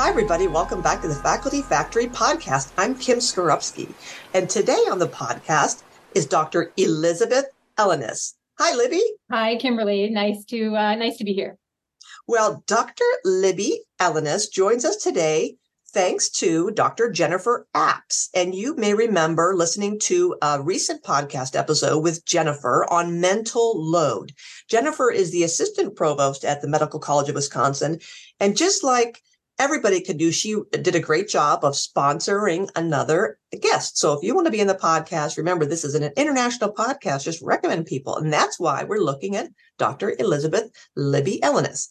Hi, everybody. Welcome back to the Faculty Factory podcast. I'm Kim Skarupski. And today on the podcast is Dr. Elizabeth Ellinas. Hi, Libby. Hi, Kimberly. Nice to uh, nice to be here. Well, Dr. Libby Ellinas joins us today thanks to Dr. Jennifer Apps. And you may remember listening to a recent podcast episode with Jennifer on mental load. Jennifer is the assistant provost at the Medical College of Wisconsin. And just like everybody could do. She did a great job of sponsoring another guest. So if you want to be in the podcast, remember this is an international podcast. Just recommend people. And that's why we're looking at Dr. Elizabeth Libby Ellinas.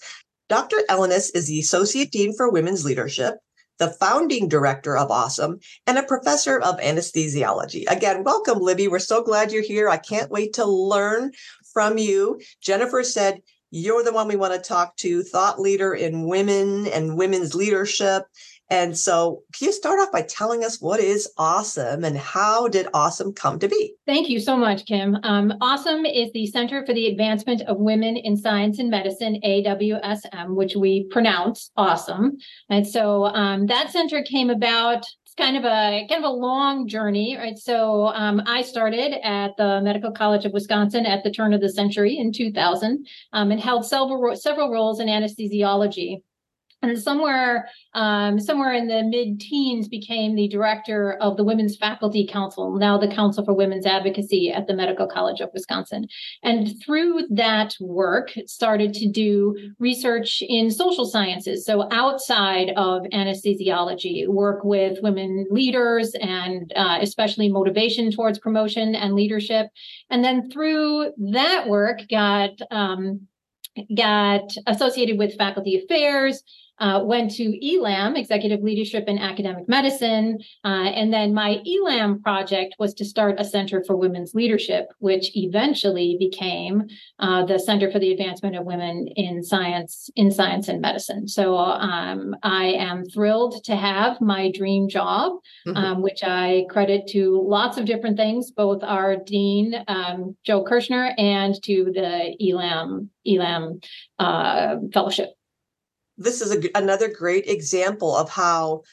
Dr. Ellinas is the Associate Dean for Women's Leadership, the founding director of Awesome, and a professor of anesthesiology. Again, welcome, Libby. We're so glad you're here. I can't wait to learn from you. Jennifer said you're the one we want to talk to, thought leader in women and women's leadership. And so, can you start off by telling us what is Awesome and how did Awesome come to be? Thank you so much, Kim. Um, awesome is the Center for the Advancement of Women in Science and Medicine, AWSM, which we pronounce Awesome. And so um, that center came about kind of a kind of a long journey, right? So um, I started at the Medical College of Wisconsin at the turn of the century in 2000, um, and held several several roles in anesthesiology and somewhere um, somewhere in the mid-teens became the director of the women's faculty council now the council for women's advocacy at the medical college of wisconsin. And through that work started to do research in social sciences so outside of anesthesiology work with women leaders and uh, especially motivation towards promotion and leadership. And then through that work got um, got associated with faculty affairs uh, went to ELAM, Executive Leadership in Academic Medicine. Uh, and then my ELAM project was to start a Center for Women's Leadership, which eventually became uh, the Center for the Advancement of Women in Science, in Science and Medicine. So um, I am thrilled to have my dream job, mm-hmm. um, which I credit to lots of different things, both our Dean, um, Joe Kerschner, and to the ELAM, ELAM uh, Fellowship this is a, another great example of how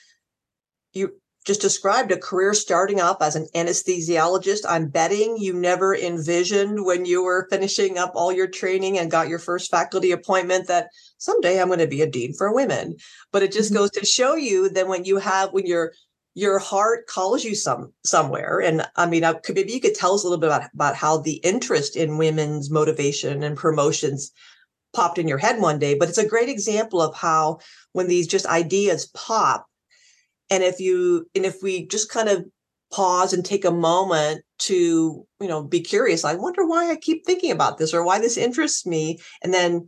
you just described a career starting off as an anesthesiologist. I'm betting you never envisioned when you were finishing up all your training and got your first faculty appointment that someday I'm going to be a dean for women. But it just mm-hmm. goes to show you that when you have when your your heart calls you some somewhere, and I mean, I could, maybe you could tell us a little bit about about how the interest in women's motivation and promotions popped in your head one day, but it's a great example of how when these just ideas pop, and if you and if we just kind of pause and take a moment to you know be curious i wonder why i keep thinking about this or why this interests me and then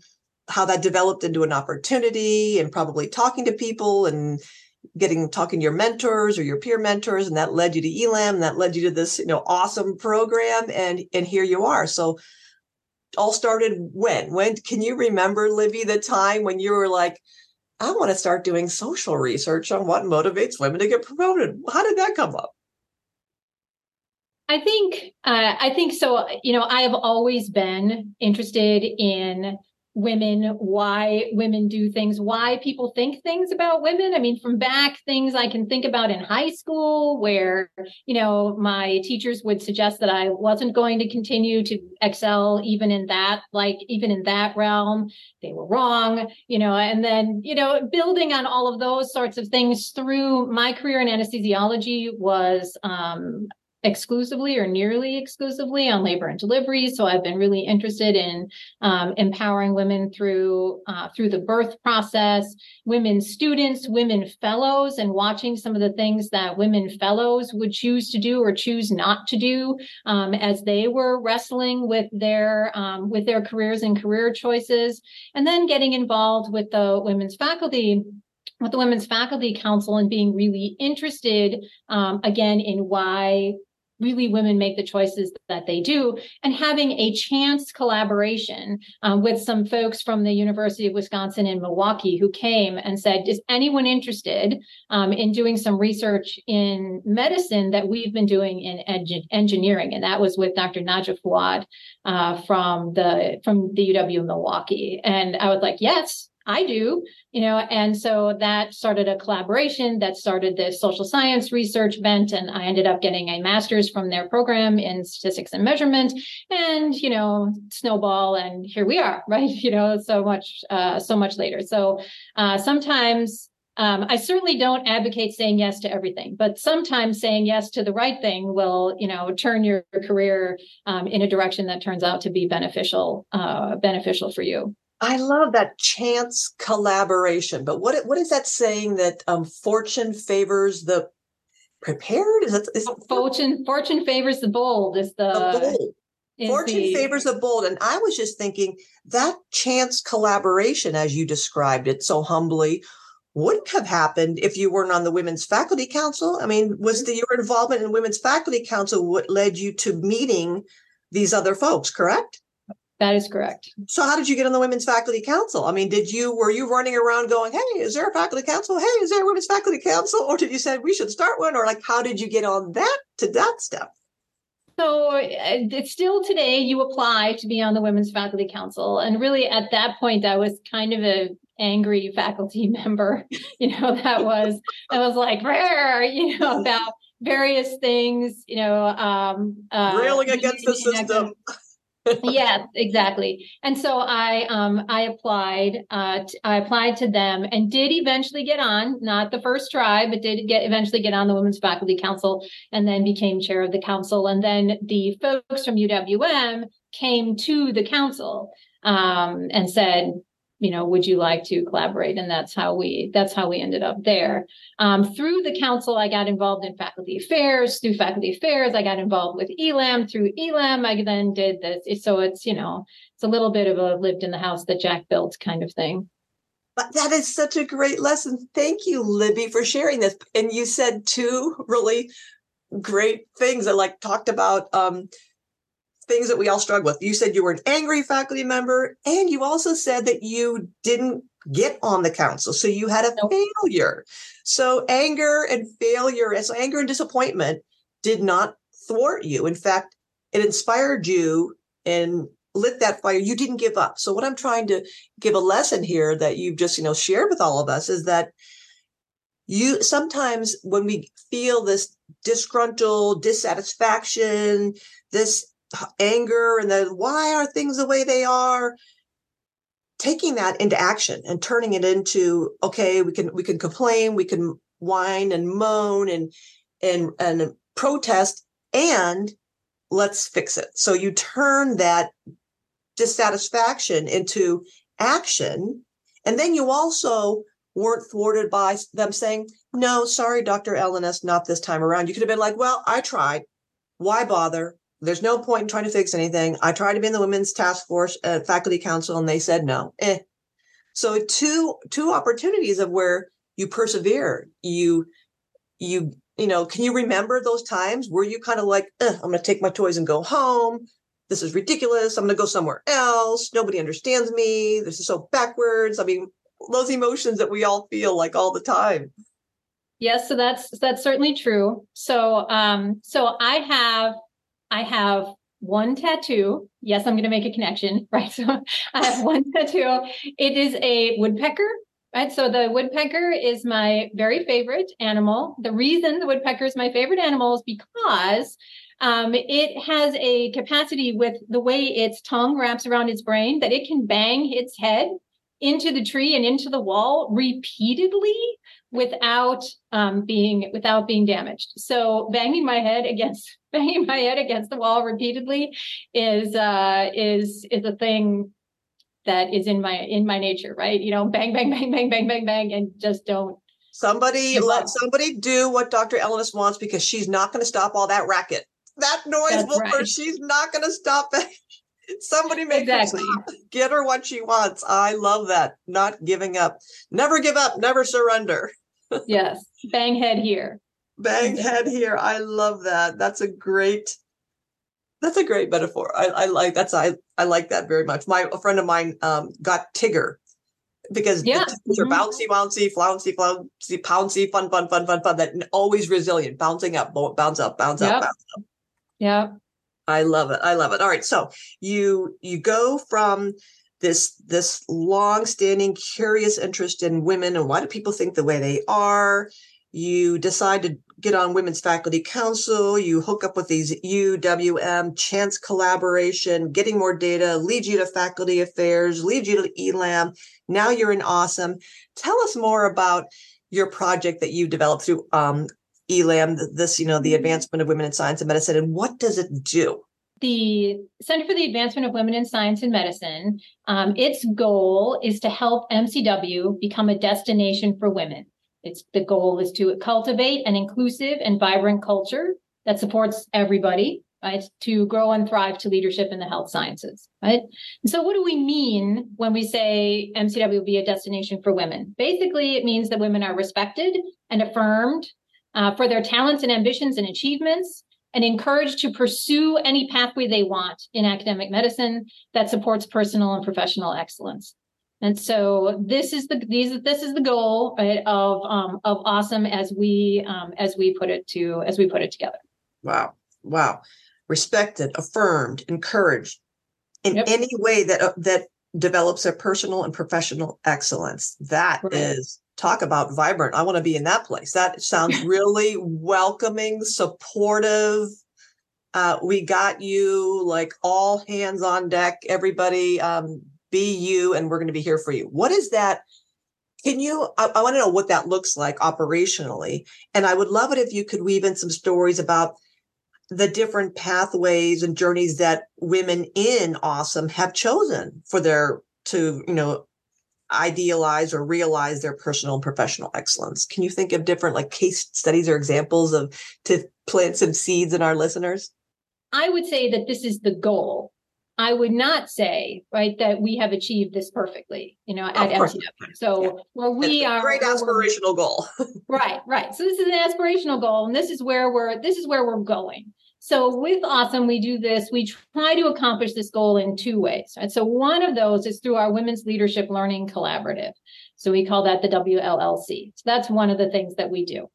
how that developed into an opportunity and probably talking to people and getting talking to your mentors or your peer mentors and that led you to elam and that led you to this you know awesome program and and here you are. So all started when? When can you remember, Libby, the time when you were like, I want to start doing social research on what motivates women to get promoted? How did that come up? I think uh, I think so. You know, I have always been interested in women, why women do things, why people think things about women. I mean, from back things I can think about in high school where, you know, my teachers would suggest that I wasn't going to continue to excel even in that, like even in that realm. They were wrong, you know, and then, you know, building on all of those sorts of things through my career in anesthesiology was um, exclusively or nearly exclusively on labor and delivery. So I've been really interested in um, empowering women through uh, through the birth process, women students, women fellows, and watching some of the things that women fellows would choose to do or choose not to do um, as they were wrestling with their um, with their careers and career choices, and then getting involved with the women's faculty with the Women's Faculty Council and being really interested um, again in why really women make the choices that they do. And having a chance collaboration um, with some folks from the university of wisconsin in milwaukee who came and said is anyone interested um, in doing some research in medicine that we've been doing in engineering? And that was with dr Nadya Fouad uh, from the from the uw milwaukee. And i was like yes I do, you know, and so that started a collaboration that started the social science research bent. And I ended up getting a master's from their program in statistics and measurement and, you know, snowball. And here we are, right? You know, so much, uh, so much later. So uh, sometimes um, I certainly don't advocate saying yes to everything, but sometimes saying yes to the right thing will, you know, turn your career um, in a direction that turns out to be beneficial, uh, beneficial for you. I love that chance collaboration. But what what is that saying that um, fortune favors the prepared? Is it is fortune fortune favors the bold? Is the, the bold. Fortune the, favors the bold. And I was just thinking that chance collaboration, as you described it so humbly, wouldn't have happened if you weren't on the Women's Faculty Council. I mean, was mm-hmm. the, your involvement in Women's Faculty Council what led you to meeting these other folks, correct? That is correct. So how did you get on the Women's Faculty Council? I mean, did you were you running around going, "Hey, is there a faculty council? Hey, is there a Women's Faculty Council?" Or did you say we should start one? Or like, how did you get on that to that step? So uh, it's still today you apply to be on the Women's Faculty Council, and really at that point I was kind of a angry faculty member, you know, that was that was like rare, you know, about various things, you know, um uh, railing against the system yes, exactly. And so I um I applied uh t- I applied to them and did eventually get on, not the first try, but did get eventually get on the Women's Faculty Council and then became chair of the council. And then the folks from UWM came to the council um, and said, you know would you like to collaborate? And that's how we that's how we ended up there. Um, through the council i got involved in faculty affairs through faculty affairs i got involved with elam through elam i then did this. So it's you know it's a little bit of a lived in the house that jack built kind of thing. But that is such a great lesson. Thank you libby for sharing this. And you said two really great things i like talked about um, things that we all struggle with. You said you were an angry faculty member, and you also said that you didn't get on the council. So you had a nope. failure. So anger and failure, so anger and disappointment did not thwart you. In fact, it inspired you and lit that fire. You didn't give up. So what I'm trying to give a lesson here that you've just, you know, shared with all of us is that you sometimes when we feel this disgruntled dissatisfaction, this anger and the why are things the way they are? Taking that into action and turning it into okay we can we can complain we can whine and moan and and and protest and let's fix it. So you turn that dissatisfaction into action and then you also weren't thwarted by them saying no sorry dr Ellinas not this time around. You could have been like well i tried. Why bother there's no point in trying to fix anything. I tried to be in the women's task force at uh, faculty council and they said no. Eh. So two two opportunities of where you persevere. You you you know, can you remember those times? Were you kind of like, I'm gonna take my toys and go home? This is ridiculous. I'm gonna go somewhere else. Nobody understands me. This is so backwards. I mean, those emotions that we all feel like all the time. Yes, so that's that's certainly true. So um so I have I have one tattoo. Yes, I'm going to make a connection, right? So I have one tattoo. It is a woodpecker, right? So the woodpecker is my very favorite animal. The reason the woodpecker is my favorite animal is because um, it has a capacity with the way its tongue wraps around its brain that it can bang its head into the tree and into the wall repeatedly without um, being without being damaged. So banging my head against banging my head against the wall repeatedly is uh, is is a thing that is in my in my nature, right? You know, bang bang bang bang bang bang bang, and just don't. Somebody let somebody do what Dr. Ellinas wants because she's not going to stop all that racket. That noise That's will right. she's not going to stop it. Somebody make exactly. Get her what she wants. I love that. Not giving up. Never give up. Never surrender. yes. Bang head here. Bang head here. I love that. That's a great. That's a great metaphor. I, I like that's I I like that very much. My a friend of mine um, got Tigger because yeah. the are mm-hmm. bouncy, bouncy, flouncy, flouncy, pouncy, fun, fun, fun, fun, fun. That always resilient, bouncing up, bounce up, bounce yep. up, bounce up. Yeah. I love it. I love it. All right. So you you go from this this long-standing curious interest in women and why do people think the way they are you decide to get on women's faculty council you hook up with these uwm chance collaboration getting more data leads you to faculty affairs leads you to elam now you're in awesome tell us more about your project that you developed through um, elam this you know the mm-hmm. advancement of women in science and medicine and what does it do the Center for the Advancement of Women in Science and Medicine, um, its goal is to help MCW become a destination for women. Its the goal is to cultivate an inclusive and vibrant culture that supports everybody, right, to grow and thrive to leadership in the health sciences, right? And so, what do we mean when we say MCW will be a destination for women? Basically, it means that women are respected and affirmed uh, for their talents and ambitions and achievements and encouraged to pursue any pathway they want in academic medicine that supports personal and professional excellence. And so this is the these this is the goal right, of um, of awesome as we um, as we put it to as we put it together. Wow, wow, respected, affirmed, encouraged in yep. any way that uh, that develops a personal and professional excellence. That right. is talk about vibrant. I want to be in that place. That sounds really welcoming, supportive. Uh, we got you like all hands on deck, everybody um, be you, and we're going to be here for you. What is that? Can you? I, I want to know what that looks like operationally. And I would love it if you could weave in some stories about the different pathways and journeys that women in awesome have chosen for their to you know idealize or realize their personal and professional excellence. Can you think of different like case studies or examples of to plant some seeds in our listeners? I would say that this is the goal. I would not say, right, that we have achieved this perfectly, you know, at MCW. So yeah. where we are great aspirational goal. right, right. So this is an aspirational goal, and this is where we're this is where we're going. So with Awesome, we do this. We try to accomplish this goal in two ways. Right? So one of those is through our Women's Leadership Learning Collaborative. So we call that the WLLC. So that's one of the things that we do.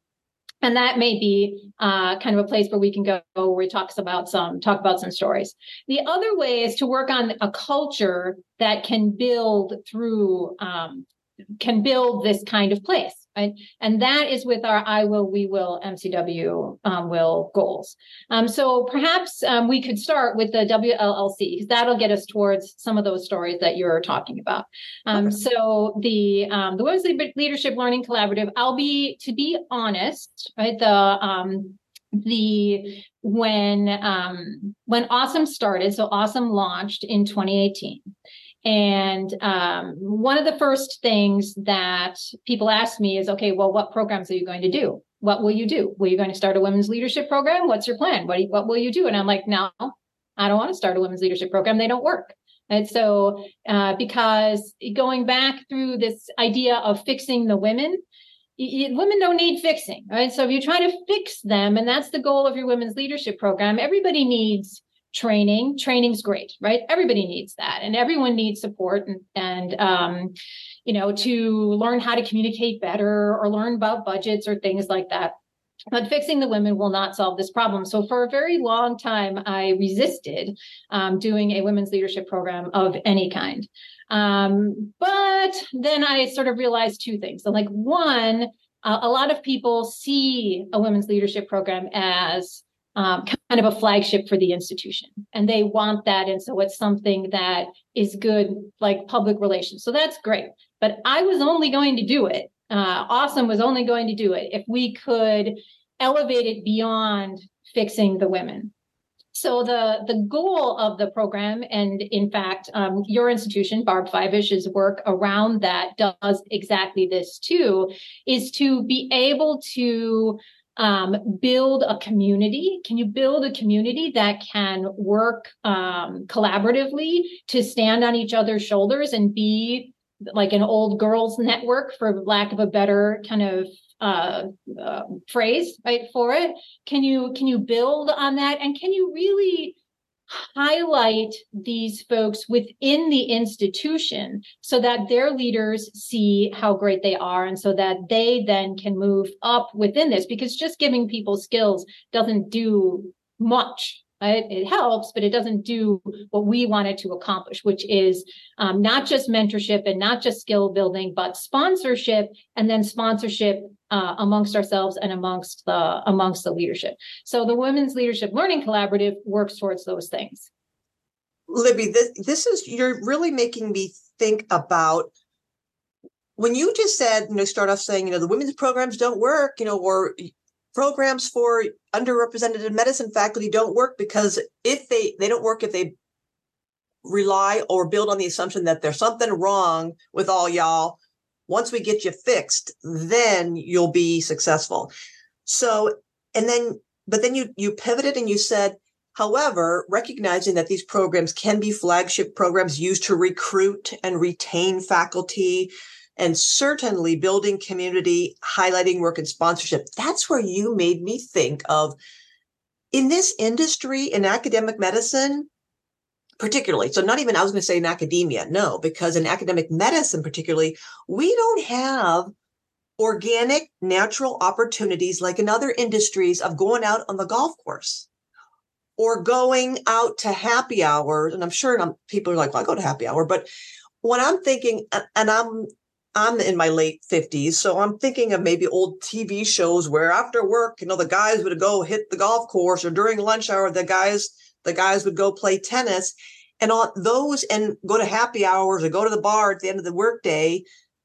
And that may be uh, kind of a place where we can go where we talk about some talk about some stories. The other way is to work on a culture that can build through um, can build this kind of place right? And that is with our I will, we will, MCW um, will goals. Um, so perhaps um, we could start with the WLLC because that'll get us towards some of those stories that you're talking about. Um, okay. So the um, the Women's Leadership Learning Collaborative, I'll be to be honest, right? The um, the when um when awesome started so awesome launched in 2018 and um, one of the first things that people ask me is, okay, well, what programs are you going to do? What will you do? Will you going to start a women's leadership program? What's your plan? What, you, what will you do? And I'm like, no, I don't want to start a women's leadership program. They don't work. And so, uh, because going back through this idea of fixing the women, women don't need fixing, right? So if you're trying to fix them, and that's the goal of your women's leadership program, everybody needs training training's great right everybody needs that and everyone needs support and, and um, you know to learn how to communicate better or learn about budgets or things like that but fixing the women will not solve this problem. So, for a very long time, I resisted um, doing a women's leadership program of any kind. Um, but then I sort of realized two things. So, like, one, uh, a lot of people see a women's leadership program as um, kind of a flagship for the institution. And they want that and so it's something that is good like public relations. So that's great. But i was only going to do it uh, awesome was only going to do it if we could elevate it beyond fixing the women. So the the goal of the program and in fact um, your institution barb Fivush's work around that does exactly this too is to be able to um, build a community? Can you build a community that can work um, collaboratively to stand on each other's shoulders and be like an old girls network, for lack of a better kind of uh, uh, phrase, right? For it, can you can you build on that, and can you really highlight these folks within the institution so that their leaders see how great they are and so that they then can move up within this because just giving people skills doesn't do much Right? It helps, but it doesn't do what we wanted to accomplish, which is um, not just mentorship and not just skill building, but sponsorship, and then sponsorship uh, amongst ourselves and amongst the amongst the leadership. So the Women's Leadership Learning Collaborative works towards those things. Libby, this, this is you're really making me think about when you just said, you know, start off saying, you know, the women's programs don't work, you know, or programs for underrepresented medicine faculty don't work because if they they don't work if they rely or build on the assumption that there's something wrong with all y'all once we get you fixed then you'll be successful so and then but then you you pivoted and you said however recognizing that these programs can be flagship programs used to recruit and retain faculty and certainly building community, highlighting work and sponsorship. That's where you made me think of in this industry in academic medicine, particularly. So, not even I was going to say in academia, no, because in academic medicine, particularly, we don't have organic, natural opportunities like in other industries of going out on the golf course or going out to happy hours. And I'm sure people are like, well, I go to happy hour. But when I'm thinking, and I'm I'm in my late 50s, so I'm thinking of maybe old TV shows where after work, you know, the guys would go hit the golf course or during lunch hour, the guys, the guys would go play tennis and on those and go to happy hours or go to the bar at the end of the workday.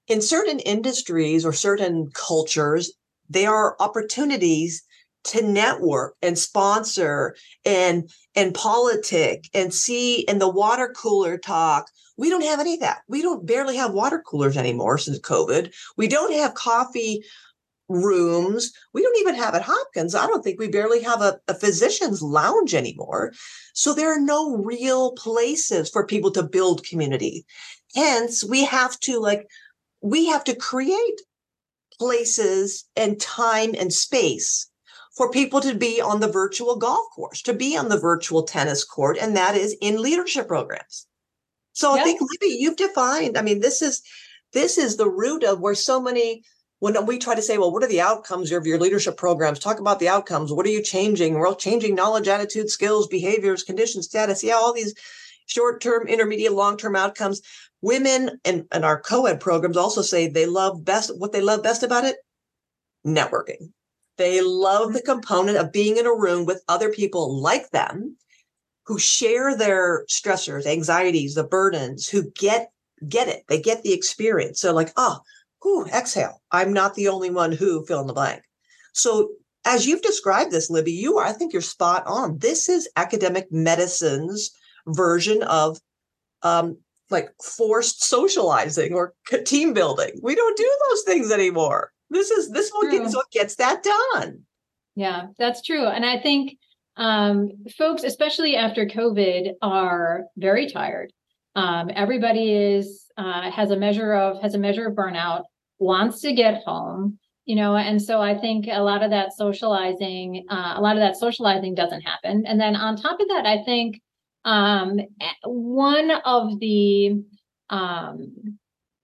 In certain industries or certain cultures, there are opportunities to network and sponsor and and politic and see in the water cooler talk we don't have any of that. We don't barely have water coolers anymore since COVID. We don't have coffee rooms. We don't even have at Hopkins. I don't think we barely have a, a, physician's lounge anymore. So there are no real places for people to build community. Hence, we have to like, we have to create places and time and space for people to be on the virtual golf course, to be on the virtual tennis court, and that is in leadership programs. So I think Libby, you've defined. I mean, this is this is the root of where so many when we try to say, well, what are the outcomes of your leadership programs? Talk about the outcomes. What are you changing? We're changing knowledge, attitude, skills, behaviors, conditions, status. Yeah, all these short-term, intermediate, long-term outcomes. Women and, and our co-ed programs also say they love best what they love best about it, networking. They love the mm-hmm. component of being in a room with other people like them who share their stressors, anxieties, the burdens, who get get it. They get the experience. So like, oh, whew, exhale. I'm not the only one who fill in the blank. So as you've described this, Libby, you are, I think you're spot on. This is academic medicine's version of um, like forced socializing or team building. We don't do those things anymore. This is this one is what gets that done. Yeah, that's true. And I think um, folks, especially after COVID, are very tired. Um, everybody is uh, has a measure of has a measure of burnout, wants to get home, you know, and so I think a lot of that socializing, uh, a lot of that socializing doesn't happen. And then on top of that, I think um, one of the um,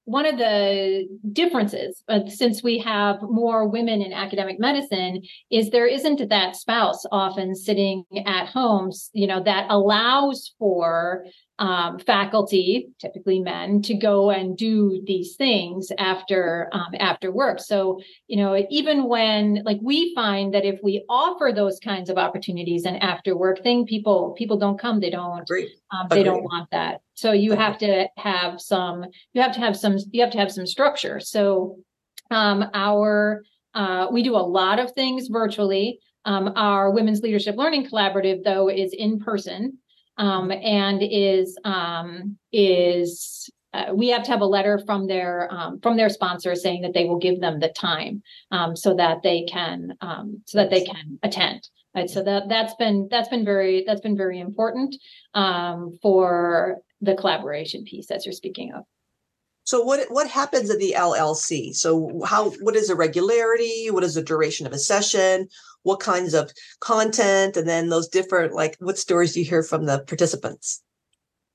one of the differences uh, since we have more women in academic medicine is there isn't that spouse often sitting at home you know that allows for um, faculty, typically men, to go and do these things after um, after work. So you know, even when like we find that if we offer those kinds of opportunities and after work thing, people people don't come. They don't. Um, they don't want that. So you have to have some. You have to have some. You have to have some structure. So um, our uh, we do a lot of things virtually. Um, our Women's Leadership Learning Collaborative, though, is in person um, and is um, is uh, we have to have a letter from their um, from their sponsor saying that they will give them the time um, so that they can um, so that they can attend. Right, so that that's been that's been very that's been very important um, for the collaboration piece that you're speaking of. So what what happens at the LLC? So how what is the regularity? What is the duration of a session? What kinds of content? And then those different like what stories do you hear from the participants?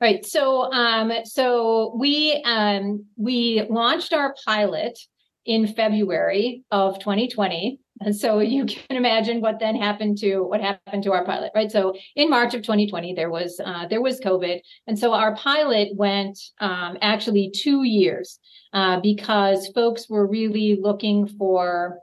Right. So um so we um we launched our pilot in February of 2020 And so you can imagine what then happened to what happened to our pilot, right? So in March of 2020, there was uh, there was COVID, and so our pilot went um, actually two years uh, because folks were really looking for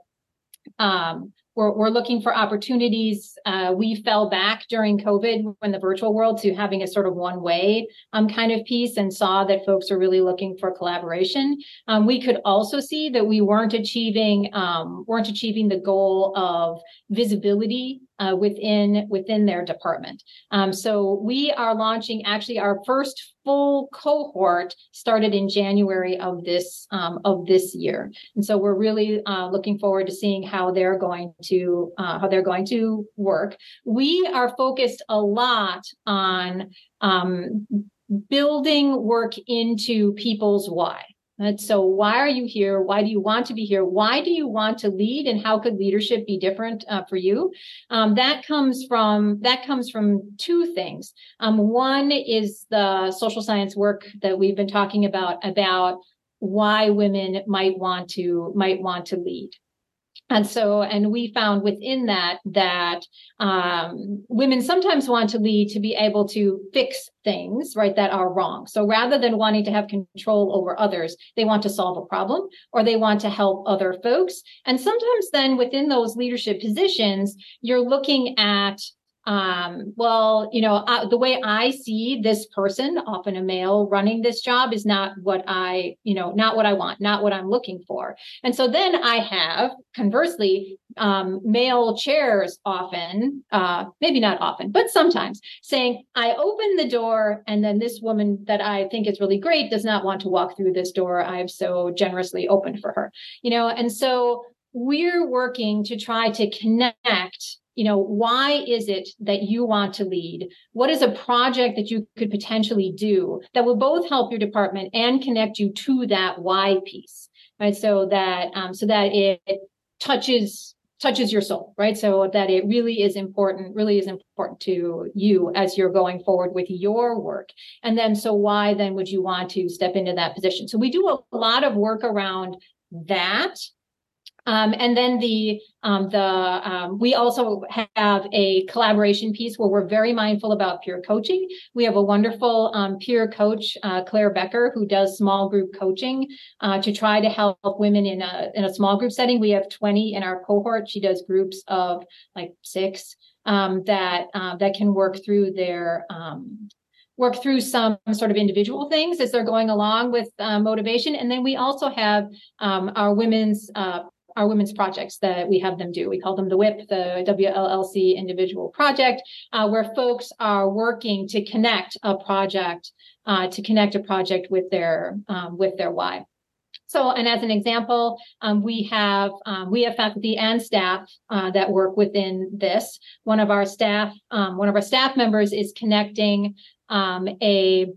um, we're, we're looking for opportunities. Uh, we fell back during COVID when the virtual world to having a sort of one way um, kind of piece and saw that folks are really looking for collaboration. Um, we could also see that we weren't achieving um, weren't achieving the goal of visibility uh, within within their department. Um, so we are launching actually our first full cohort started in January of this um, of this year, and so we're really uh, looking forward to seeing how they're going to uh, how they're going to work. We are focused a lot on um, building work into people's why. And so, why are you here? Why do you want to be here? Why do you want to lead? And how could leadership be different uh, for you? Um, that comes from that comes from two things. Um, one is the social science work that we've been talking about about why women might want to might want to lead and so and we found within that that um, women sometimes want to lead to be able to fix things right that are wrong. So rather than wanting to have control over others they want to solve a problem or they want to help other folks. And sometimes then within those leadership positions you're looking at um, well, you know, uh, the way I see this person, often a male running this job, is not what I, you know, not what I want, not what I'm looking for. And so then I have, conversely, um, male chairs often, uh, maybe not often, but sometimes saying, I open the door, and then this woman that I think is really great does not want to walk through this door. I've so generously opened for her, you know, and so we're working to try to connect you know why is it that you want to lead? What is a project that you could potentially do that will both help your department and connect you to that why piece right? So that um, so that it, it touches touches your soul right? So that it really is important really is important to you as you're going forward with your work. And then so why then would you want to step into that position? So we do a lot of work around that um, and then the um, the um, we also have a collaboration piece where we're very mindful about peer coaching. We have a wonderful um, peer coach, uh, Claire Becker, who does small group coaching uh, to try to help women in a in a small group setting. We have 20 in our cohort. She does groups of like six um, that uh, that can work through their um, work through some sort of individual things as they're going along with uh, motivation. And then we also have um, our women's uh, our women's projects that we have them do. We call them the WIP, the WLLC individual project, uh, where folks are working to connect a project, uh, to connect a project with their um, with their why. So, and as an example, um, we have um, we have faculty and staff uh, that work within this. One of our staff, um, one of our staff members, is connecting um, a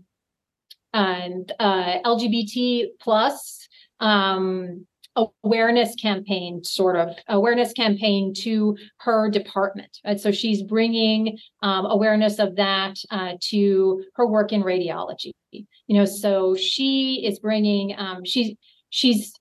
and uh, LGBT plus um, awareness campaign sort of awareness campaign to her department right? so she's bringing um, awareness of that uh, to her work in radiology you know so she is bringing um, she's she's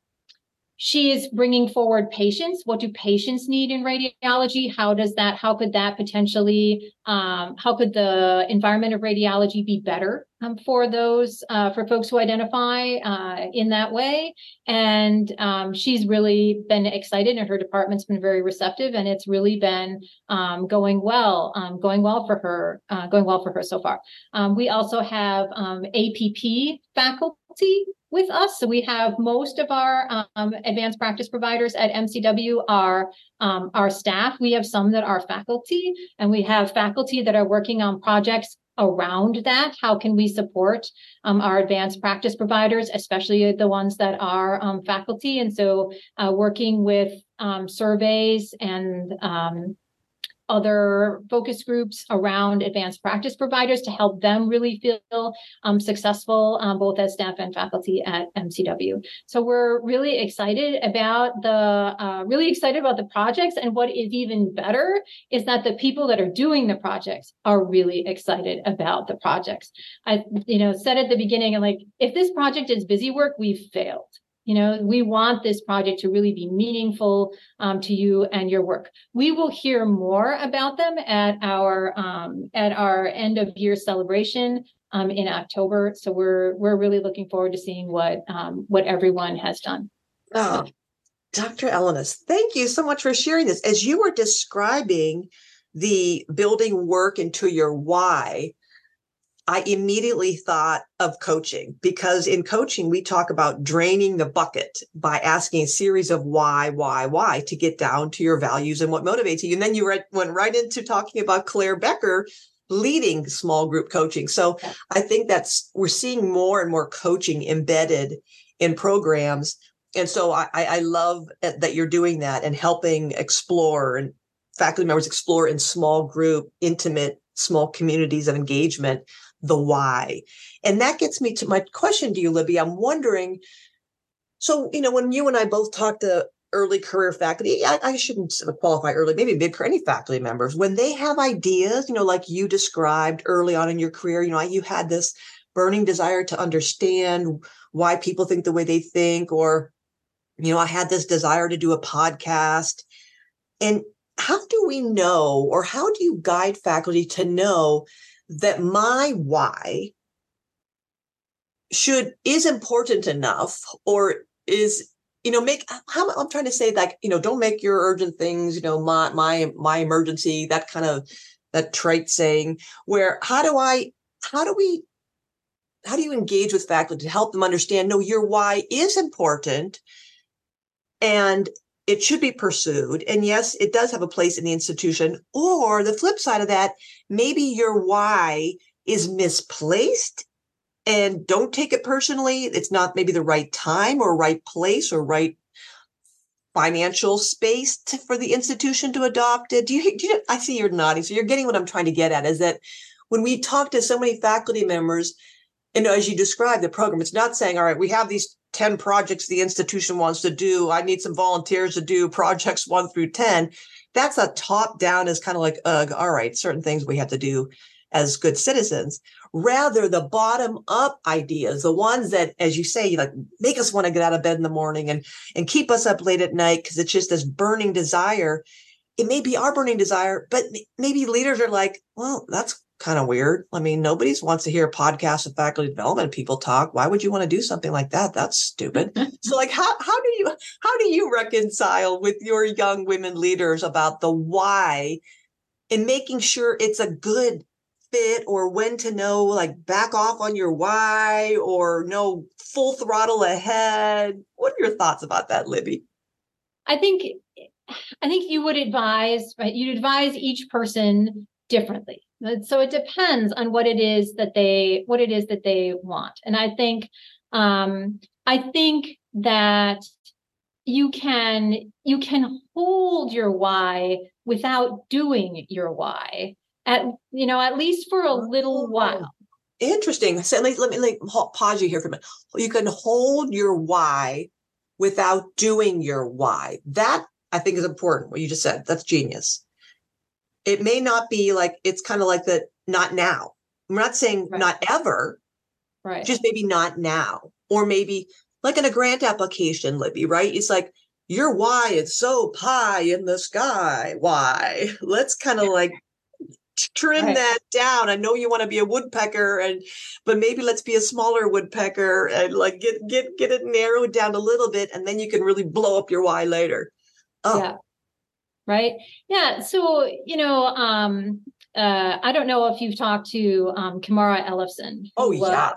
she is bringing forward patients. What do patients need in radiology? How does that how could that potentially um, how could the environment of radiology be better um, for those uh, for folks who identify uh, in that way? And um, she's really been excited and her department's been very receptive and it's really been um, going well um, going well for her uh, going well for her so far. Um, we also have app faculty with us. So we have most of our um, advanced practice providers at MCW are um, our staff. We have some that are faculty, and we have faculty that are working on projects around that. How can we support um, our advanced practice providers, especially the ones that are um, faculty? And so, uh, working with um, surveys and um, other focus groups around advanced practice providers to help them really feel um, successful, um, both as staff and faculty at MCW. So we're really excited about the uh, really excited about the projects. And what is even better is that the people that are doing the projects are really excited about the projects. I, you know, said at the beginning, like if this project is busy work, we've failed You know, we want this project to really be meaningful um, to you and your work. We will hear more about them at our um, at our end of year celebration um, in October. So we're we're really looking forward to seeing what um, what everyone has done. Oh, Dr. Ellinas, thank you so much for sharing this. As you were describing the building work into your why, I immediately thought of coaching because in coaching, we talk about draining the bucket by asking a series of why, why, why to get down to your values and what motivates you. And then you went right into talking about Claire Becker leading small group coaching. So I think that's, we're seeing more and more coaching embedded in programs. And so I, I love that you're doing that and helping explore and faculty members explore in small group, intimate, small communities of engagement the why. And that gets me to my question to you, Libby. I'm wondering so, you know, when you and I both talked to early career faculty, I, I shouldn't qualify early, maybe mid career, any faculty members, when they have ideas, you know, like you described early on in your career, you know, you had this burning desire to understand why people think the way they think, or, you know, I had this desire to do a podcast. And how do we know, or how do you guide faculty to know that my why should is important enough or is you know make how i'm trying to say like you know don't make your urgent things you know my my my emergency that kind of that trite saying where how do i how do we how do you engage with faculty to help them understand no your why is important and it should be pursued. And yes, it does have a place in the institution. Or the flip side of that, maybe your why is misplaced and don't take it personally. It's not maybe the right time or right place or right financial space to, for the institution to adopt it. Do you, do you, I see you're nodding. So you're getting what I'm trying to get at is that when we talk to so many faculty members, and as you describe the program, it's not saying, all right, we have these 10 projects the institution wants to do. I need some volunteers to do projects one through 10. That's a top down is kind of like, ugh, all right, certain things we have to do as good citizens. Rather, the bottom up ideas, the ones that, as you say, you like make us want to get out of bed in the morning and, and keep us up late at night because it's just this burning desire. It may be our burning desire, but maybe leaders are like, well, that's kind of weird. I mean, nobody wants to hear a podcast of faculty development people talk. Why would you want to do something like that? That's stupid. so like how how do you how do you reconcile with your young women leaders about the why and making sure it's a good fit or when to know like back off on your why or no full throttle ahead? What are your thoughts about that, Libby? I think I think you would advise, right? You'd advise each person differently. So it depends on what it is that they what it is that they want. And i think um i think that you can you can hold your why without doing your why at you know at least for a little oh, while. Interesting. So let me let me like, pause you here for a minute. You can hold your why without doing your why. That i think is important what you just said. That's genius it may not be like it's kind of like the not now. I'm not saying right. not ever, right? Just maybe not now, or maybe like in a grant application, Libby, right? It's like your why is so pie in the sky. Why? Let's kind of like trim right. that down. I know you want to be a woodpecker and but maybe let's be a smaller woodpecker and like get get get it narrowed down a little bit and then you can really blow up your why later. Oh, yeah right? Yeah. So, you know, um, uh, I don't know if you've talked to um, Kimara Ellefson. Oh, yeah.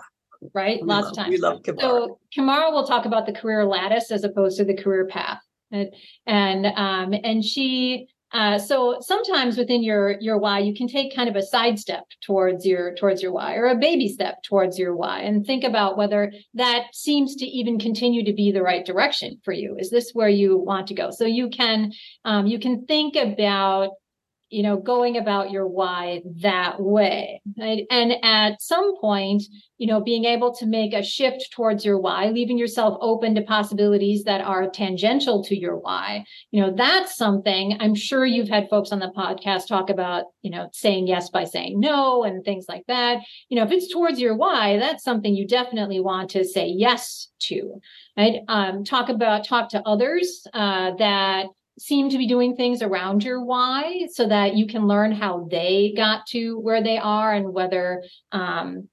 Right. We Lots love, of times. We love Kimara. So Kimara will talk about the career lattice as opposed to the career path. And, and um, and she uh, so sometimes within your your why, you can take kind of a sidestep towards your towards your why, or a baby step towards your why, and think about whether that seems to even continue to be the right direction for you. Is this where you want to go? So you can um, you can think about you know, going about your why that way. Right? And at some point, you know, being able to make a shift towards your why, leaving yourself open to possibilities that are tangential to your why, you know, that's something I'm sure you've had folks on the podcast talk about, you know, saying yes by saying no and things like that. You know, if it's towards your why, that's something you definitely want to say yes to. Right? Um, talk about, talk to others uh, that seem to be doing things around your why so that you can learn how they got to where they are and whether um,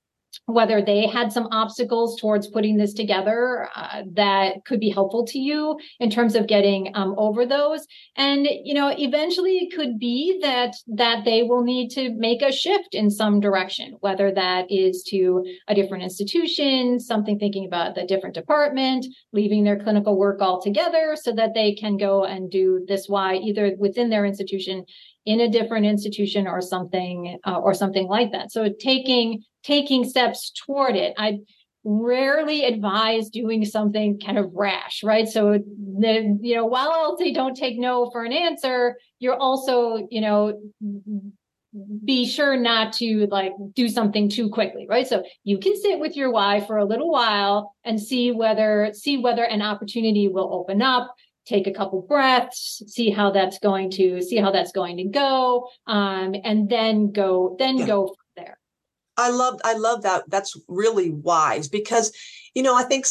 whether they had some obstacles towards putting this together uh, that could be helpful to you in terms of getting um, over those. And you know eventually it could be that that they will need to make a shift in some direction whether that is to a different institution something thinking about the different department leaving their clinical work altogether so that they can go and do this why either within their institution in a different institution or something uh, or something like that. So taking taking steps toward it. I rarely advise doing something kind of rash, right? So the you know, while I'll say don't take no for an answer, you're also, you know, be sure not to like do something too quickly right so you can sit with your why for a little while and see whether see whether an opportunity will open up take a couple breaths see how that's going to see how that's going to go um, and then go then go I love I love that. That's really wise because, you know, I think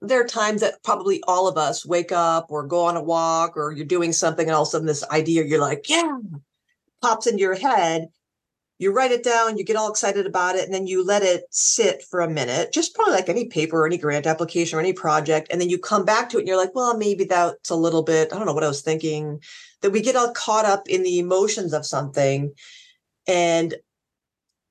there are times that probably all of us wake up or go on a walk or you're doing something and all of a sudden this idea you're like, yeah, pops into your head. You write it down, you get all excited about it, and then you let it sit for a minute, just probably like any paper or any grant application or any project. And then you come back to it and you're like, well, maybe that's a little bit, I don't know what I was thinking. That we get all caught up in the emotions of something. And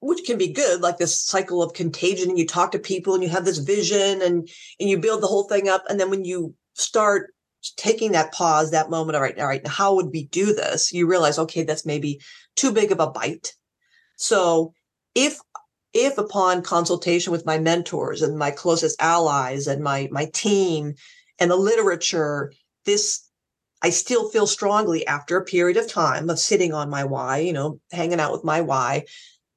which can be good, like this cycle of contagion. And you talk to people and you have this vision and and you build the whole thing up. And then when you start taking that pause, that moment, all right, all right, how would we do this? You realize, okay, that's maybe too big of a bite. So if if upon consultation with my mentors and my closest allies and my my team and the literature, this I still feel strongly after a period of time of sitting on my why, you know, hanging out with my why,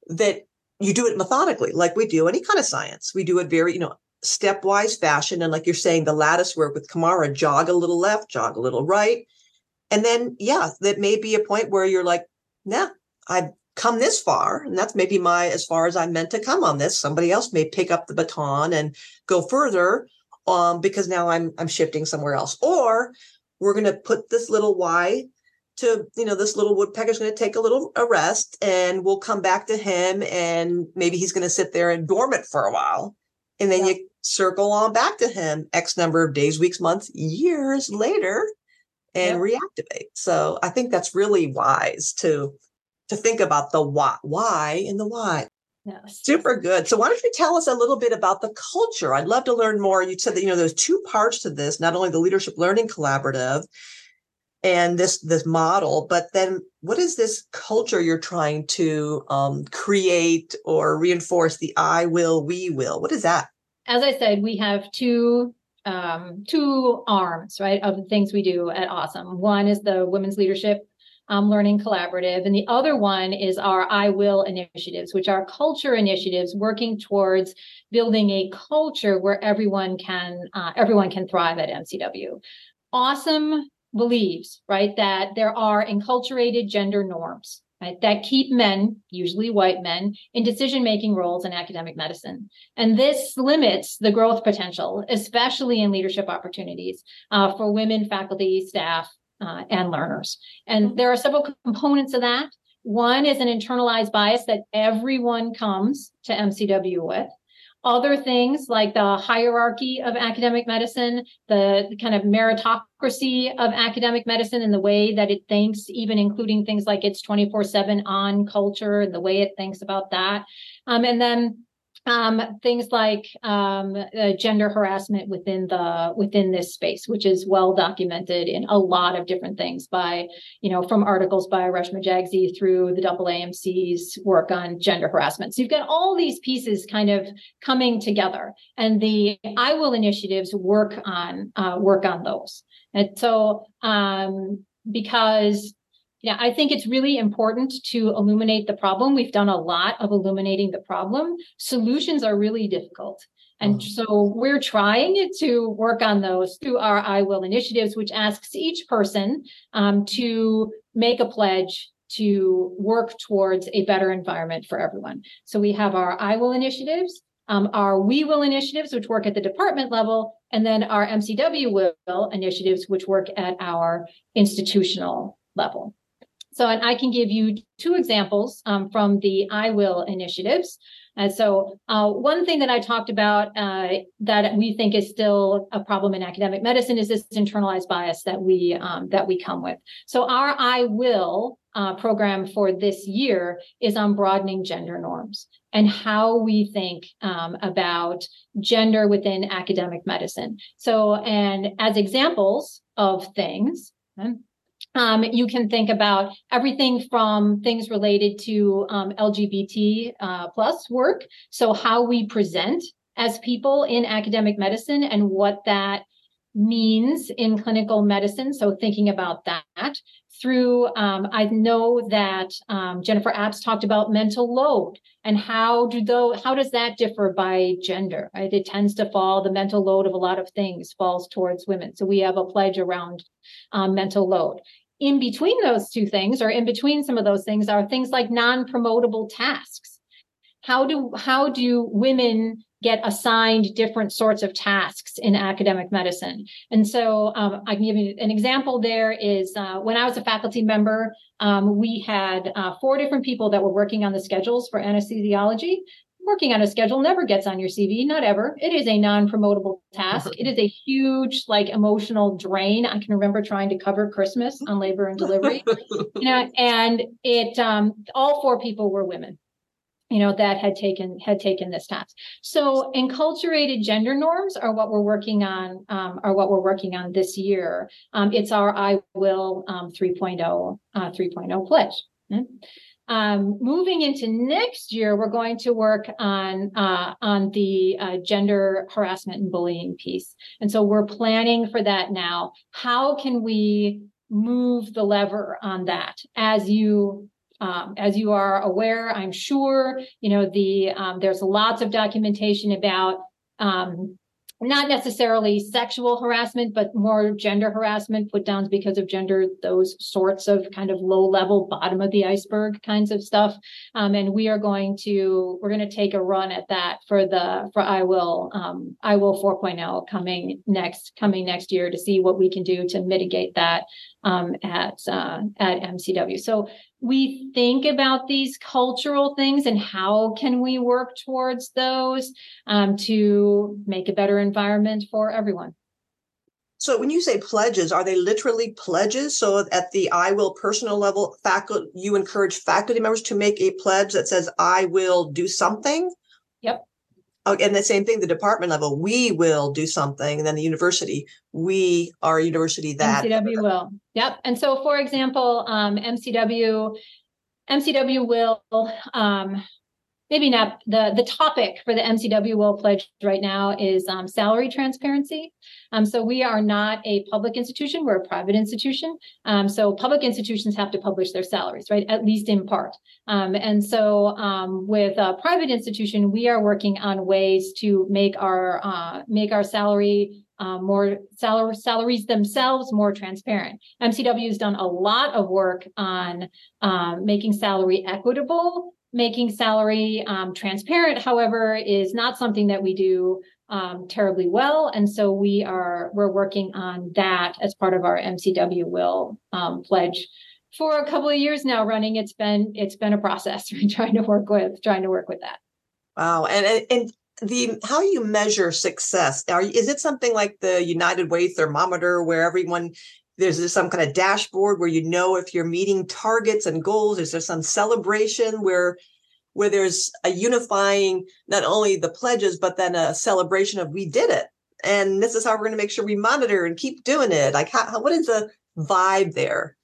that you do it methodically, like we do any kind of science. We do it very, you know, stepwise fashion. And like you're saying, the lattice work with Kimara, jog a little left, jog a little right. And then, yeah, that may be a point where you're like, nah, I've come this far. And that's maybe my, as far as I'm meant to come on this. Somebody else may pick up the baton and go further um, because now I'm, I'm shifting somewhere else. Or we're going to put this little Y to you know this little woodpecker's going to take a little a rest and we'll come back to him and maybe he's going to sit there and dormant for a while and then yeah. you circle on back to him x number of days weeks months years later and yep. reactivate so i think that's really wise to to think about the why why and the why Yes. Super good. So why don't you tell us a little bit about the culture? I'd love to learn more. You said that you know there's two parts to this, not only the leadership learning collaborative, and this this model but then what is this culture you're trying to um, create or reinforce the i will we will? What is that? As i said we have two um, two arms right of the things we do at AWSM. One is the women's leadership um, learning collaborative and the other one is our i will initiatives which are culture initiatives working towards building a culture where everyone can uh, everyone can thrive at mcw AWSM believes, right, that there are enculturated gender norms, right, that keep men, usually white men, in decision making roles in academic medicine. And this limits the growth potential, especially in leadership opportunities uh, for women, faculty, staff, uh, and learners. And there are several components of that. One is an internalized bias that everyone comes to MCW with other things like the hierarchy of academic medicine, the, kind of meritocracy of academic medicine and the way that it thinks, even including things like its 24 7 on culture and the way it thinks about that. Um, and then um, things like um, uh, gender harassment within the within this space, which is well documented in a lot of different things by, you know, from articles by Reshma Jagsi through the AAMC's work on gender harassment. So you've got all these pieces kind of coming together, and the I Will initiatives work on uh, work on those. And so um, because Yeah, I think it's really important to illuminate the problem. We've done a lot of illuminating the problem. Solutions are really difficult. And mm. so we're trying to work on those through our I Will initiatives, which asks each person um, to make a pledge to work towards a better environment for everyone. So we have our I Will initiatives, um, our We Will initiatives, which work at the department level, and then our MCW Will initiatives, which work at our institutional level. So, and I can give you two examples um, from the I Will initiatives. And so, uh, one thing that I talked about uh, that we think is still a problem in academic medicine is this internalized bias that we um, that we come with. So, our I Will uh, program for this year is on broadening gender norms and how we think um, about gender within academic medicine. So, and as examples of things, um, you can think about everything from things related to um, LGBT uh, plus work. So, how we present as people in academic medicine and what that means in clinical medicine. So, thinking about that through, um, I know that um, Jennifer Apps talked about mental load and how do though how does that differ by gender? Right? It tends to fall the mental load of a lot of things falls towards women. So we have a pledge around um, mental load. In between those two things, or in between some of those things, are things like non-promotable tasks. How do how do women get assigned different sorts of tasks in academic medicine. And so um, I can give you an example there is uh, when I was a faculty member, um, we had uh, four different people that were working on the schedules for anesthesiology. Working on a schedule never gets on your CV, not ever. It is a non-promotable task. It is a huge, like, emotional drain. I can remember trying to cover Christmas on labor and delivery, you know, and it um, all four people were women you know that had taken had taken this task so enculturated gender norms are what we're working on um, are what we're working on this year um, it's our i will um, 3.0 uh, 3.0 pledge mm-hmm. Um, moving into next year, we're going to work on uh, on the uh, gender harassment and bullying piece, and so we're planning for that now. How can we move the lever on that as you um, as you are aware, I'm sure, you know, the um, there's lots of documentation about um, not necessarily sexual harassment, but more gender harassment, put downs because of gender, those sorts of kind of low level, bottom of the iceberg kinds of stuff. Um, and we are going to, we're going to take a run at that for the, for I will, um, I will 4.0 coming next, coming next year to see what we can do to mitigate that um, at, uh, at MCW. So we think about these cultural things and how can we work towards those um, to make a better environment for everyone. So when you say pledges are they literally pledges? So at the i will personal level faculty you encourage faculty members to make a pledge that says i will do something? Yep and the same thing, the department level, we will do something. And then the university, we are a university that MCW will. Yep. And so, for example, um, MCW, MCW will um, maybe not the the topic for the MCW will pledge right now is um, salary transparency. Um, so we are not a public institution; we're a private institution. Um, so public institutions have to publish their salaries, right? At least in part. Um, and so um, with a private institution, we are working on ways to make our uh, make our salary um, more salary, salaries themselves more transparent. MCW has done a lot of work on um, making salary equitable making salary um, transparent, however, is not something that we do um, terribly well, and so we are we're working on that as part of our MCW will um, pledge for a couple of years now running. It's been it's been a process trying to work with trying to work with that. Wow, and and the how you measure success are is it something like the United Way thermometer where everyone there's some kind of dashboard where you know if you're meeting targets and goals. Is there some celebration where where there's a unifying not only the pledges but then a celebration of we did it. And this is how we're going to make sure we monitor and keep doing it. Like how, how what is the vibe there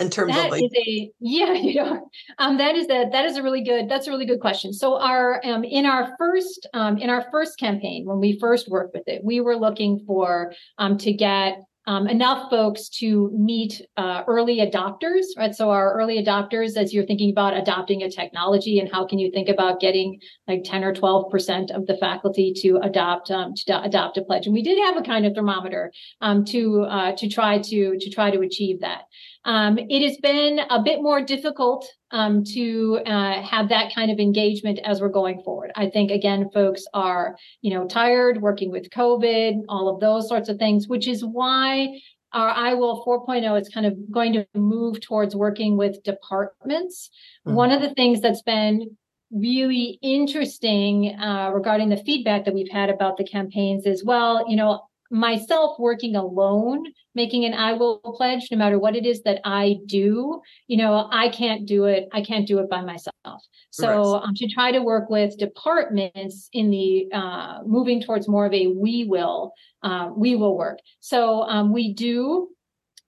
in terms that of like is a yeah you know um that is a that is a really good that's a really good question. So our um in our first um in our first campaign when we first worked with it we were looking for um to get um, enough folks to meet uh, early adopters, right? So our early adopters, as you're thinking about adopting a technology, and how can you think about getting like 10 or 12 percent of the faculty to adopt um, to adopt a pledge? And we did have a kind of thermometer um, to uh, to try to to try to achieve that. Um, it has been a bit more difficult um, to uh, have that kind of engagement as we're going forward. I think again, folks are you know tired working with COVID, all of those sorts of things, which is why our I Will 4.0 is kind of going to move towards working with departments. Mm-hmm. One of the things that's been really interesting uh, regarding the feedback that we've had about the campaigns is well, you know, myself working alone making an i will pledge no matter what it is that i do you know i can't do it i can't do it by myself. So um, to try to work with departments in the uh, moving towards more of a we will uh, we will work. So um, we do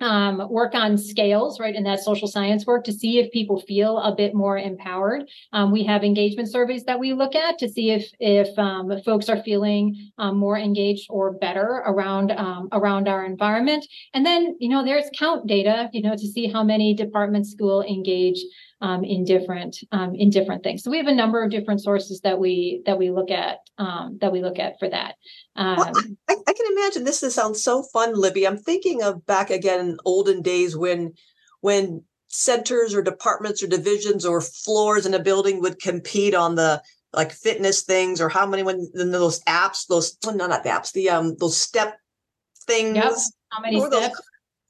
um, work on scales, right, in that social science work to see if people feel a bit more empowered. Um, we have engagement surveys that we look at to see if if um, folks are feeling um, more engaged or better around um, around our environment. And then, you know, there's count data, you know, to see how many departments school engage um, in different um, in different things. So we have a number of different sources that we that we look at um, that we look at for that. well, um, I, I, can imagine this. This sounds so fun, Libby. I'm thinking of back again olden days when when centers or departments or divisions or floors in a building would compete on the like fitness things or how many when those apps those no not the apps the um those step things yep. how many steps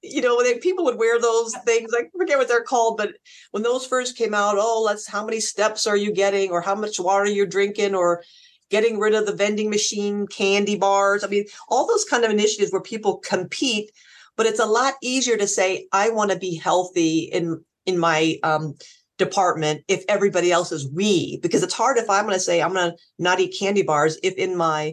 you know, they, people would wear those things. I forget what they're called, but when those first came out, oh, let's how many steps are you getting, or how much water you're drinking, or getting rid of the vending machine candy bars. I mean, all those kind of initiatives where people compete, but it's a lot easier to say, I want to be healthy in in my um, department if everybody else is we, because it's hard if I'm going to say I'm going to not eat candy bars if in my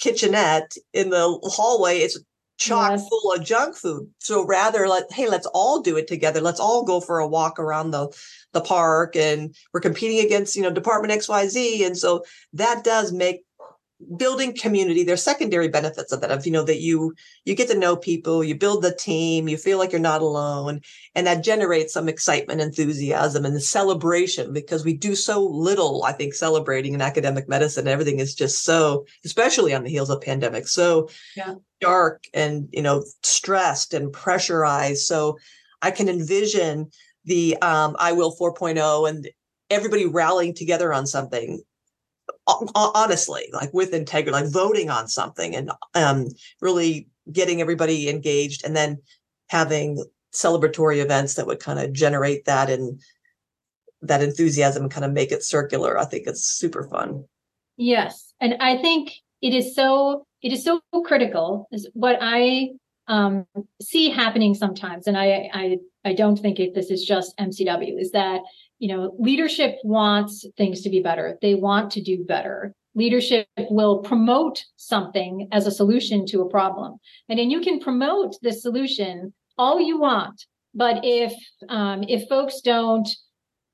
kitchenette in the hallway it's chock yes. full of junk food. So rather let hey, let's all do it together. Let's all go for a walk around the the park and we're competing against, you know, department XYZ. And so that does make building community there's secondary benefits of that of you know that you you get to know people you build the team you feel like you're not alone and that generates some excitement enthusiasm and celebration because we do so little i think celebrating in academic medicine everything is just so especially on the heels of pandemic so yeah. dark and you know stressed and pressurized so i can envision the um, will 4.0 and everybody rallying together on something honestly, like with integrity, like voting on something and um, really getting everybody engaged and then having celebratory events that would kind of generate that and that enthusiasm and kind of make it circular. I think it's super fun. Yes. And I think it is so it is so critical is what I um, see happening sometimes, and I I I don't think it, this is just MCW, is that you know, leadership wants things to be better. They want to do better. Leadership will promote something as a solution to a problem. And then you can promote the solution all you want. But if um, if folks don't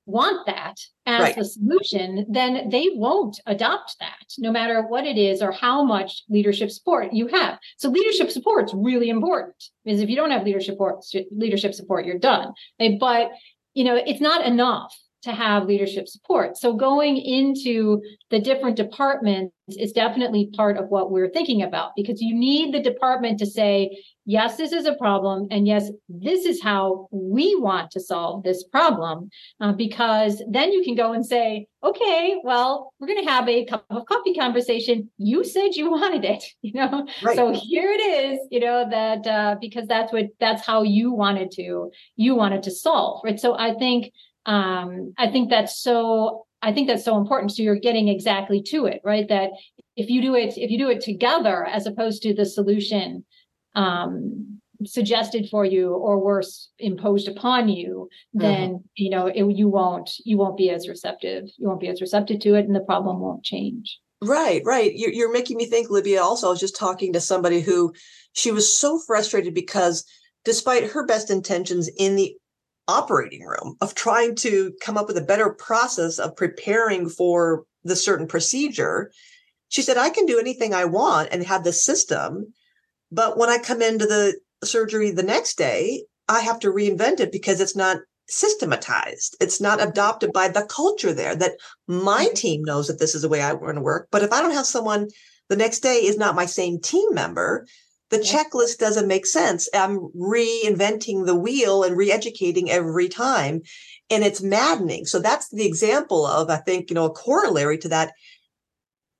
want that as right. the solution, then they won't adopt that, no matter what it is or how much leadership support you have. So leadership support is really important because if you don't have leadership support, leadership support, you're done. But you know, it's not enough to have leadership support. So going into the different departments is definitely part of what we're thinking about because you need the department to say, yes, this is a problem. And yes, this is how we want to solve this problem. Uh, because then you can go and say, okay, well, we're going to have a cup of coffee conversation. You said you wanted it, you know? Right. So here it is, you know, that uh, because that's what, that's how you wanted to, you wanted to solve, right? So I think um, I think that's so I think that's so important. So you're getting exactly to it, right? That if you do it, if you do it together as opposed to the solution um, suggested for you or worse imposed upon you, then mm-hmm. you know it, you won't you won't be as receptive. You won't be as receptive to it, and the problem won't change. Right, right. You're, you're making me think, Libby. Also, I was just talking to somebody who she was so frustrated because despite her best intentions in the operating room of trying to come up with a better process of preparing for the certain procedure. She said, I can do anything I want and have the system. But when I come into the surgery the next day, I have to reinvent it because it's not systematized. It's not adopted by the culture there that my mm-hmm. team knows that this is the way I want to work. But if I don't have someone the next day is not my same team member, the checklist doesn't make sense. I'm reinventing the wheel and re-educating every time. And it's maddening. So that's the example of, I think, you know, a corollary to that.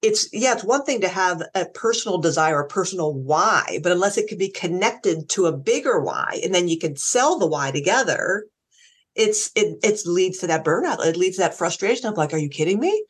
It's, yeah, it's one thing to have a personal desire, a personal why, but unless it can be connected to a bigger why, and then you can sell the why together, it's, it, it leads to that burnout. It leads to that frustration of like, are you kidding me?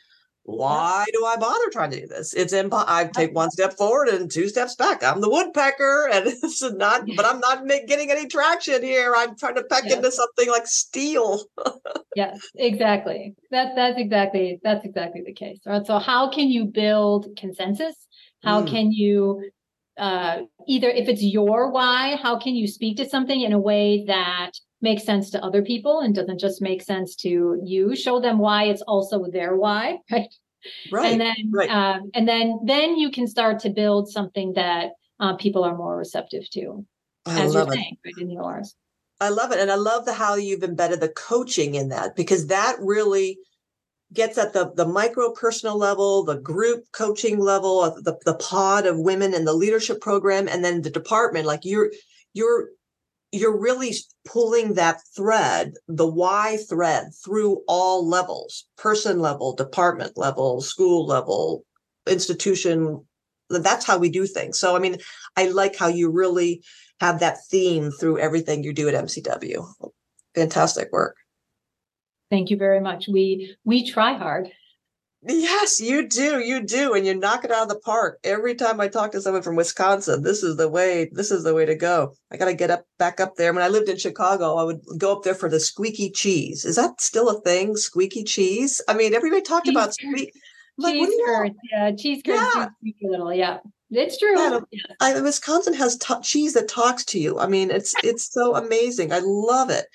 Why do I bother trying to do this? It's impo- I take one step forward and two steps back. I'm the woodpecker, and it's not. But I'm not getting any traction here. I'm trying to peck yes. into something like steel. yes, exactly. That's that's exactly that's exactly the case. Right. So how can you build consensus? How mm. can you uh, either if it's your why, how can you speak to something in a way that makes sense to other people and doesn't just make sense to you. Show them why it's also their why right? Right and then right. Um, and then then you can start to build something that uh, people are more receptive to I as you're saying right in the ORs i love it and i love the how you've embedded the coaching in that because that really gets at the the micro personal level the group coaching level the, the pod of women in the leadership program and then the department like you're you're you're really pulling that thread, the why thread through all levels, person level, department level, school level, institution. That's how we do things. So, I mean, I like how you really have that theme through everything you do at MCW. Fantastic work. Thank you very much. We we try hard. Yes, you do. You do. And you knock it out of the park. Every time I talk to someone from Wisconsin, this is the way, this is the way to go. I got to get up back up there. When I lived in Chicago, I would go up there for the squeaky cheese. Is that still a thing? Squeaky cheese? I mean, everybody talked cheese about squeak. Like, cheese curds, yeah, cheese curds yeah. squeaky little, yeah. It's true. Yeah, I, Wisconsin has t- cheese that talks to you. I mean, it's it's so amazing. I love it.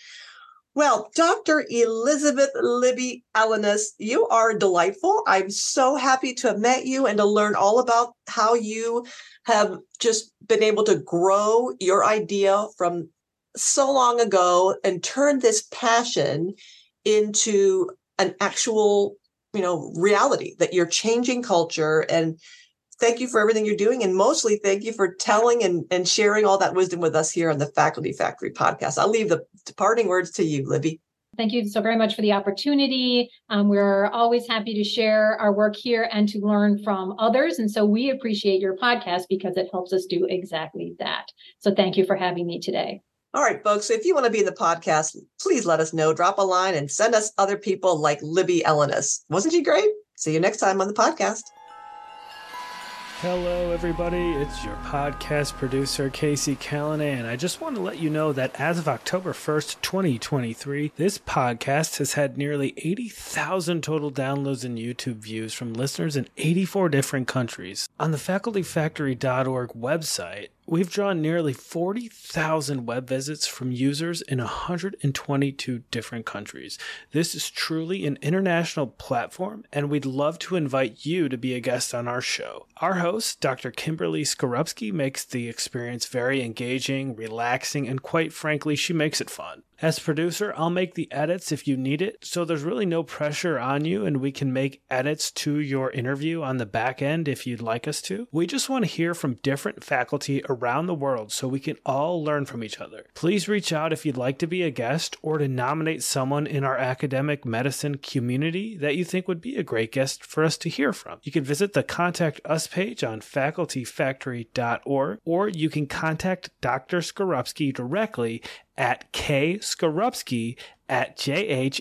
Well, Dr. Elizabeth Libby Ellinas, you are delightful. I'm so happy to have met you and to learn all about how you have just been able to grow your idea from so long ago and turn this passion into an actual, you know, reality that you're changing culture and thank you for everything you're doing. And mostly thank you for telling and, and sharing all that wisdom with us here on the Faculty Factory podcast. I'll leave the parting words to you, Libby. Thank you so very much for the opportunity. Um, we're always happy to share our work here and to learn from others. And so we appreciate your podcast because it helps us do exactly that. So thank you for having me today. All right, folks. If you want to be in the podcast, please let us know. Drop a line and send us other people like Libby Ellinas. Wasn't she great? See you next time on the podcast. Hello, everybody. It's your podcast producer, Casey Callanan. I just want to let you know that as of October 1st, 2023, this podcast has had nearly 80,000 total downloads and YouTube views from listeners in 84 different countries. On the facultyfactory.org website, We've drawn nearly 40,000 web visits from users in 122 different countries. This is truly an international platform, and we'd love to invite you to be a guest on our show. Our host, Dr. Kimberly Skarupski, makes the experience very engaging, relaxing, and quite frankly, she makes it fun. As producer, I'll make the edits if you need it, so there's really no pressure on you, and we can make edits to your interview on the back end if you'd like us to. We just want to hear from different faculty around the world so we can all learn from each other. Please reach out if you'd like to be a guest or to nominate someone in our academic medicine community that you think would be a great guest for us to hear from. You can visit the Contact Us page on facultyfactory.org, or you can contact Dr. Skarupski directly at kskarupski at jhmi.edu.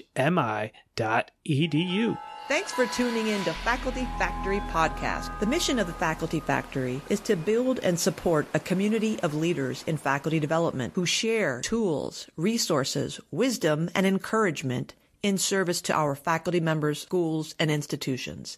Thanks for tuning in to Faculty Factory Podcast. The mission of the Faculty Factory is to build and support a community of leaders in faculty development who share tools, resources, wisdom, and encouragement in service to our faculty members, schools, and institutions.